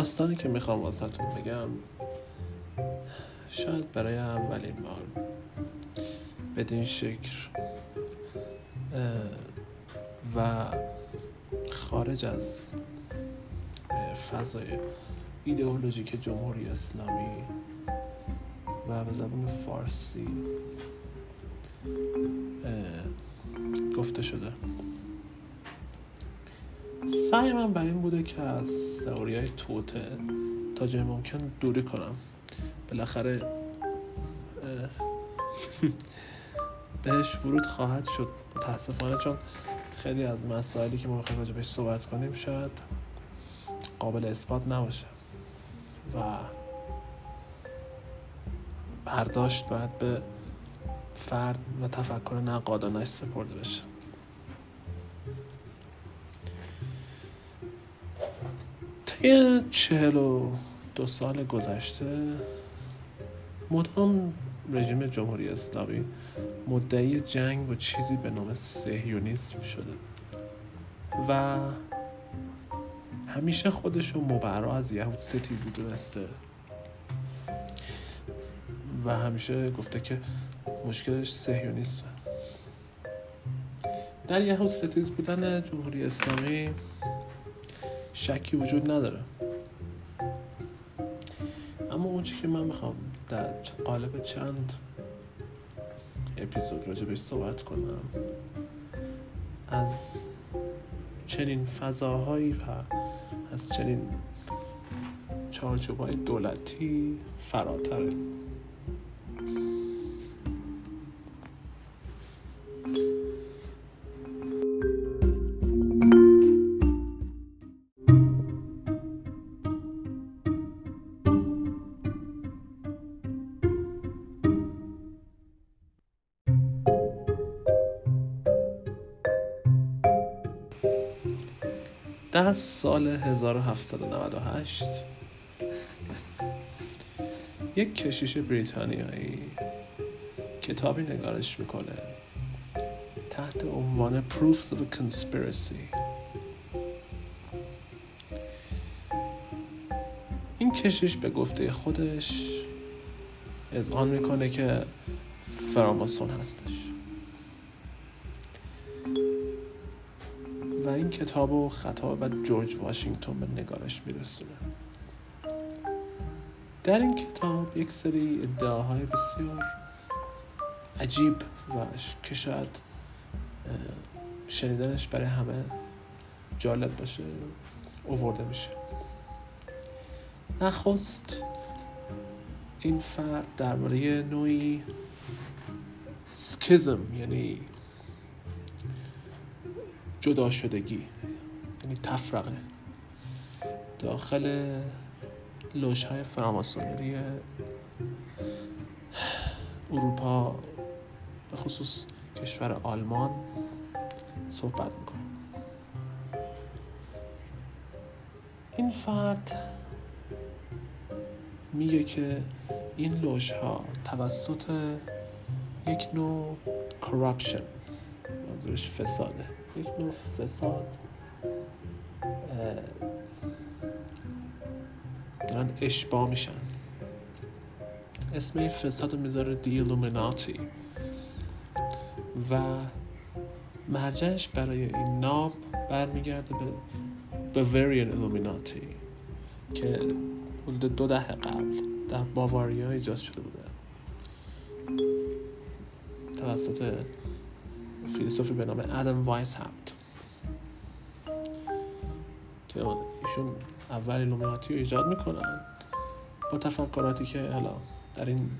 داستانی که می‌خوام واسهتون بگم شاید برای اولین بار بدین شکل و خارج از فضای ایدئولوژیک جمهوری اسلامی و به زبان فارسی گفته شده. سعی من بر این بوده که از تئوری های توته تا جای ممکن دوری کنم. بالاخره بهش ورود خواهد شد. متاسفانه چون خیلی از مسائلی که ما می‌خوایم راجع بهش صحبت کنیم شاید قابل اثبات نباشه و برداشت باید به فرد و تفکر نقادانش سپرده بشه. طی چهل و دو سال گذشته مدام رژیم جمهوری اسلامی مدعی جنگ با چیزی به نام سهیونیسم شده و همیشه خودش رو مبرا از یهود ستیزی دونسته و همیشه گفته که مشکلش سهیونیسمه در یهود ستیز بودن جمهوری اسلامی شکی وجود نداره. اما اون که من می‌خوام در قالب چند اپیزود راجع بهش صحبت کنم از چنین فضاهایی و از چنین چارچوبای دولتی فراتره. در سال 1798 یک کشیش بریتانیایی کتابی نگارش می‌کنه تحت عنوان Proofs of a Conspiracy. این کشیش به گفته خودش اذعان می‌کنه که فراماسون هستش. کتاب و خطاب و جورج واشنگتن به نگارش میرسونه. در این کتاب یک سری ادعاهای بسیار عجیب و که شاید شنیدنش برای همه جالب باشه اوورده میشه. نخست این فرد درباره نوعی سکیزم یعنی جدا شدگی یعنی تفرقه. داخل لوش های فراماسونری اروپا به خصوص کشور آلمان صحبت می‌کنه این فرد میگه که این لوش ها توسط یک نوع کراپشن منظورش فساده یک نوع فساد. دارن اشبا میشن. اسم این فساد رو می‌ذاره دیلومیناتی و مرجعش برای این نام برمیگرده به Bavarian Illuminati که حدود دو دهه قبل در باواریا ایجاد شده بوده. توسط فیلسوفی به نام آدام وایسهاپت که ایشون اول ایلومیناتی رو ایجاد می‌کنن. با تفکراتی که حالا در این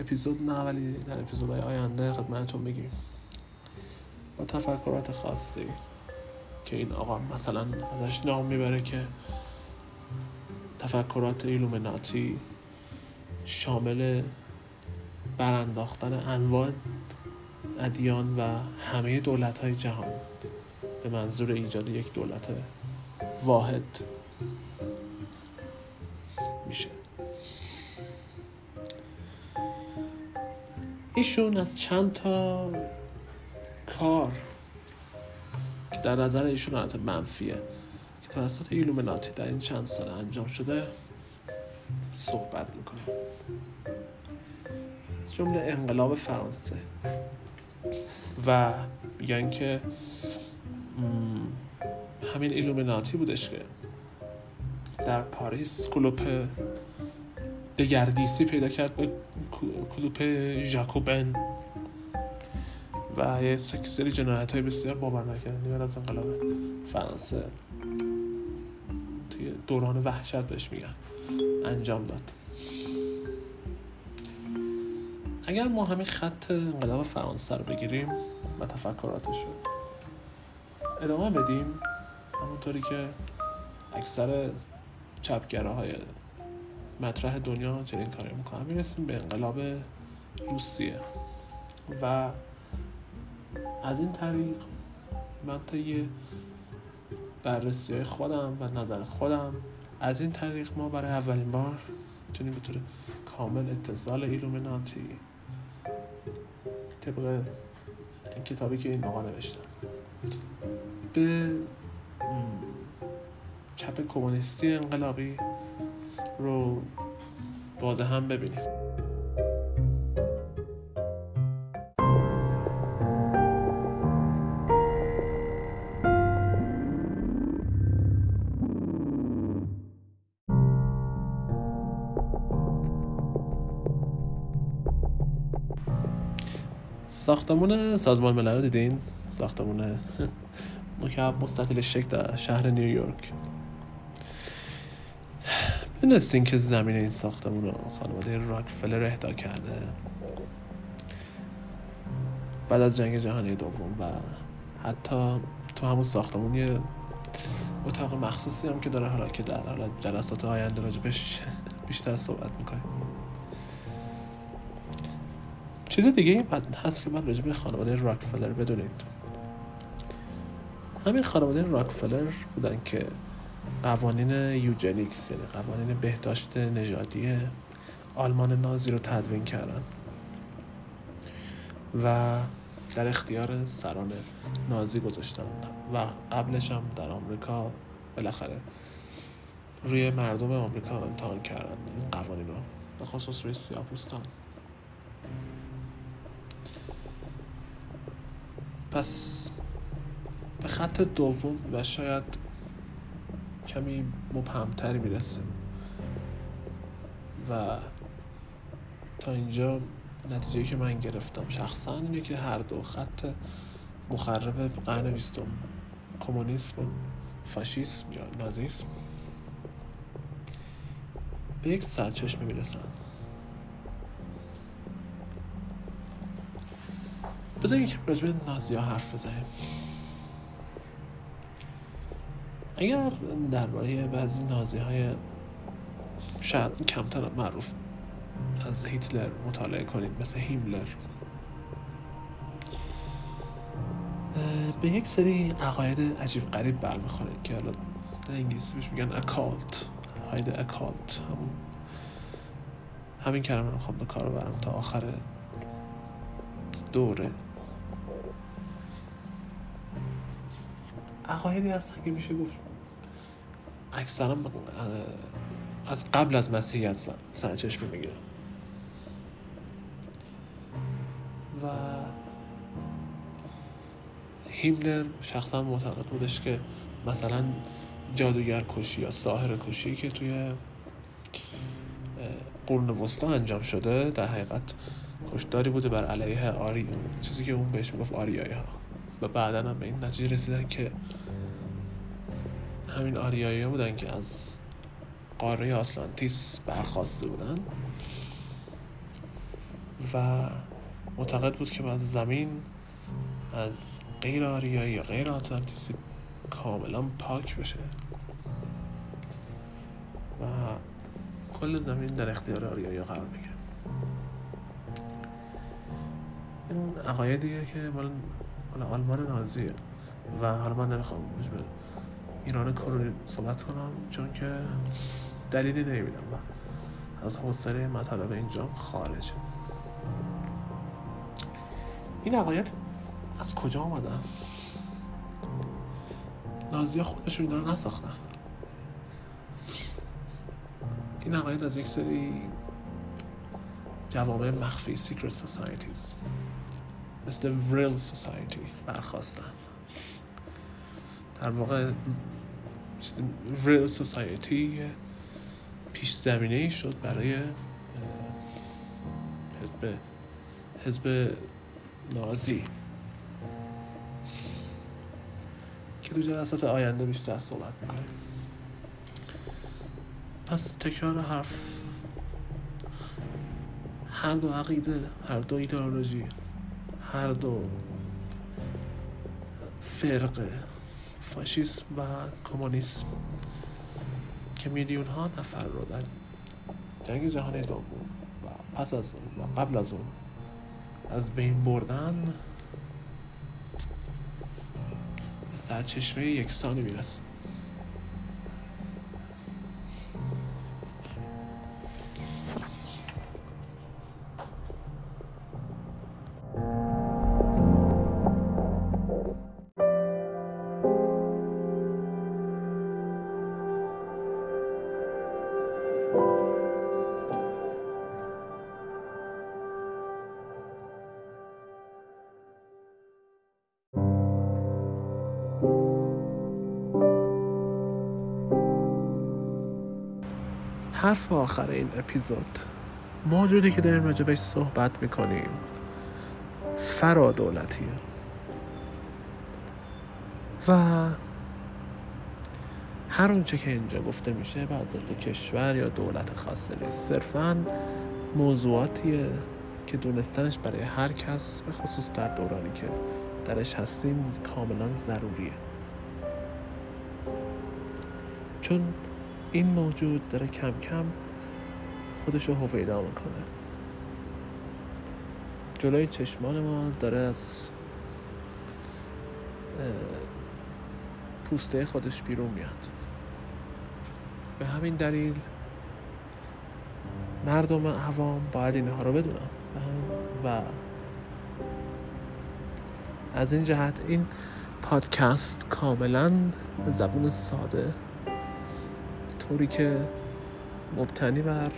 اپیزود نه ولی در اپیزودهای آینده خدمتتون میگیم. با تفکرات خاصی که این آقا مثلا ازش نام می‌بره که تفکرات ایلومیناتی شامل برانداختن انواع ادیان و همه دولت های جهان. به منظور ایجاد یک دولت واحد میشه. ایشون از چند تا کار که در نظر ایشون البته منفیه که توسط ایلومیناتی در این چند سال انجام شده صحبت می‌کنم از جمله انقلاب فرانسه. و میگن که همین ایلومیناتی بودش که در پاریس کلوپ دگردیسی پیدا کرد به کلوپ ژاکوبن و یه سری جنایت های بسیار باور نکردنی بعد از انقلاب فرانسه توی دوران وحشت بهش میگن انجام داد. اگر ما همین خط انقلاب فرانسه رو بگیریم و تفکراتش رو ادامه بدیم همونطوری که اکثر چپگراهای مطرح دنیا چنین کاری می‌کنن. می‌رسیم به انقلاب روسیه. و از این طریق من تا یه بررسی خودم و نظر خودم از این طریق ما برای اولین بار می‌تونیم به طور کامل اتصال ایلومیناتی طبق این کتابی که این آقا نوشتن به چپ کمونیستی انقلابی رو بازه هم ببینیم. ساختمون سازمان ملل رو دیدین؟ ساختمون مکعب مستطیل شکل در شهر نیویورک. می‌دونستین که زمین این ساختمون رو خانواده راکفلر اهدا کرده. بعد از جنگ جهانی دوم و حتی تو همون ساختمون یه اتاق مخصوصی هم که داره حالا که در حالا جلسات آینده راجبش بیشتر صحبت می‌کنیم. چیز دیگه این هست که من راجب خانواده راکفلر بدونید. همین خانواده راکفلر بودن که قوانین یوجنیکس یعنی قوانین بهداشت نژادی آلمان نازی رو تدوین کردن. و در اختیار سران نازی گذاشتن. و قبلش هم در آمریکا بالاخره روی مردم آمریکا امتحان کردن این قوانین رو. به خصوص روی سیاپوستان پس به خط دوم و شاید کمی مبهمتری می‌رسیم و تا اینجا نتیجه که من گرفتم شخصا اینه که هر دو خط مخرب قرن بیستم کمونیسم و فاشیسم یا نازیسم به یک سرچشمه می‌رسن بذاریم که راجب نازی ها حرف بزنیم. اگر درباره بعضی نازی های شاید کمتر معروف از هیتلر مطالعه کنید مثل هیملر. به یک سری عقاید عجیب غریب برمیخورید که حالا در انگلیسی بهش میگن اکالت عقاید اکالت. همون همین کلمه رو خواب به کار برم تا آخر دوره. عقایدی هستن که میشه گفت. اکثرا از قبل از مسیحیت سرچشمه می‌گیرن. و هیملر شخصا معتقد بودش که مثلا جادوگر کشی یا ساهر کشی که توی قرون وسطا انجام شده در حقیقت کشداری بوده بر علیه آری چیزی که اون بهش می‌گفت آریایی ها و بعدا هم به این نتیجه رسیدن که همین آریایی بودن که از قاره آتلانتیس برخواسته بودن. و معتقد بود که باید زمین از غیر آریایی یا غیر آتلانتیسی کاملا پاک بشه. و کل زمین در اختیار آریایی قرار بگیره. این عقایدیه که مال آلمان نازیه. و حالا من نمی‌خوام به ایران کرونی صحبت کنم چون که دلیلی نمی‌بینم. و از حوصله مطالب اینجا خارجه. این عقاید از کجا آمدن نازی خودشون اینا رو نساختن. این عقاید از یک سری جوامع مخفی secret societies مثل Vril Society برخواستن در واقع وریل سوسایتی پیش زمینه ای شد برای حزب حزب نازی. که دو جلسات آینده بیشتر از صحبت می‌کنیم پس تکرار حرف. هر دو عقیده هر دو ایدئولوژی. هر دو فرقه فاشیسم و کمونیسم که میلیون ها نفر رو در جنگ جهانی دوم و پس از اون و قبل از اون از بین بردن به سرچشمه یکسانی می‌رسه. حرف آخر این اپیزود. موجودی که داریم راجبش صحبت می‌کنیم. فرا دولتیه و هر اونچه که اینجا گفته میشه به ضد کشور یا دولت خاصی نیست. صرفا موضوعاتیه که دونستنش برای هر کس به خصوص در دورانی که درش هستیم کاملا ضروریه. چون این موجود داره کم کم خودش رو هویدا می‌کنه. جلوی چشمان ما داره از پوسته خودش بیرون میاد. به همین دلیل مردم عوام باید اینها رو بدونن. و از این جهت این پادکست کاملا به زبون ساده طوری که مبتنی بر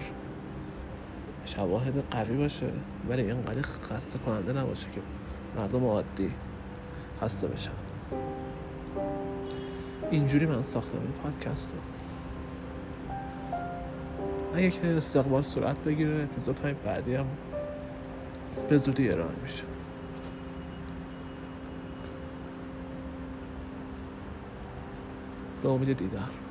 شواهد قوی باشه ولی اینقدر خسته کننده نباشه که مردم عادی خسته بشن. اینجوری من ساختم این پادکست رو. اگه که استقبال صورت بگیره اپیزود های بعدی هم به زودی ارائه میشه. به امید دیدار.